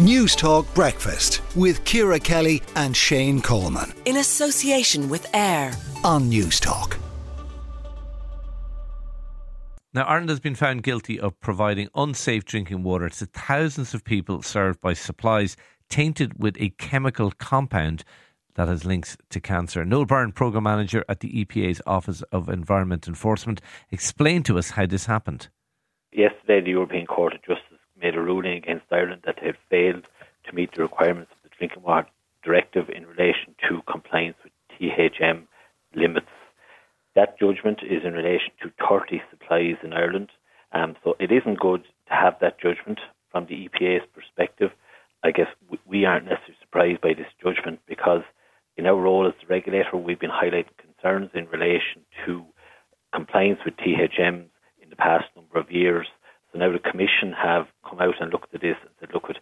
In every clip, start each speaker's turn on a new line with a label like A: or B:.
A: News Talk Breakfast with Ciara Kelly and Shane Coleman.
B: In association with AIR
A: on News Talk.
C: Now, Ireland has been found guilty of providing unsafe drinking water to thousands of people served by supplies tainted with a chemical compound that has links to cancer. Noel Byrne, Programme Manager at the EPA's Office of Environment Enforcement, explained to us how this happened.
D: Yesterday, the European Court of Justice made a ruling against Ireland that they had failed to meet the requirements of the Drinking Water Directive in relation to compliance with THM limits. That judgment is in relation to 30 supplies in Ireland. Um, so it isn't good to have that judgment from the EPA's perspective. I guess we aren't necessarily surprised by this judgment because in our role as the regulator, we've been highlighting concerns in relation to compliance with THMs in the past number of years. So now the Commission have come out and looked at this and said, look, there's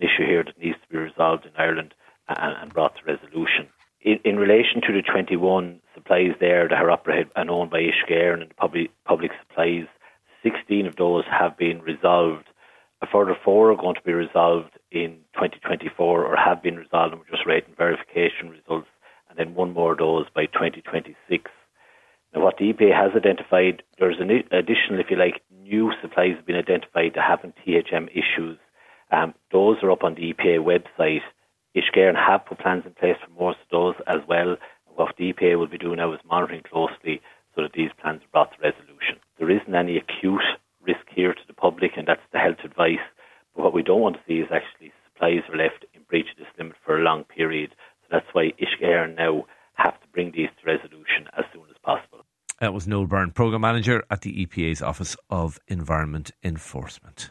D: an issue here that needs to be resolved in Ireland and, and brought to resolution. In, in, relation to the 21 supplies there that are operated and owned by Uisce Éireann and the public, public supplies, 16 of those have been resolved. A further four are going to be resolved in 2024 or have been resolved, and we're just waiting verification results, and then one more of those by 2026. Now, what the EPA has identified, there's an additional, if you like, new supplies have been identified that having THM issues. Um, those are up on the EPA website. Uisce Éireann have put plans in place for most of those as well. What the EPA will be doing now is monitoring closely so that these plans are brought to resolution. There isn't any acute risk here to the public, and that's the health advice. But what we don't want to see is actually supplies are left in breach of this limit for a long period. So that's why Uisce Éireann now have to bring these to resolution as soon as possible.
C: That was Noel Byrne, Programme Manager at the EPA's Office of Environment Enforcement.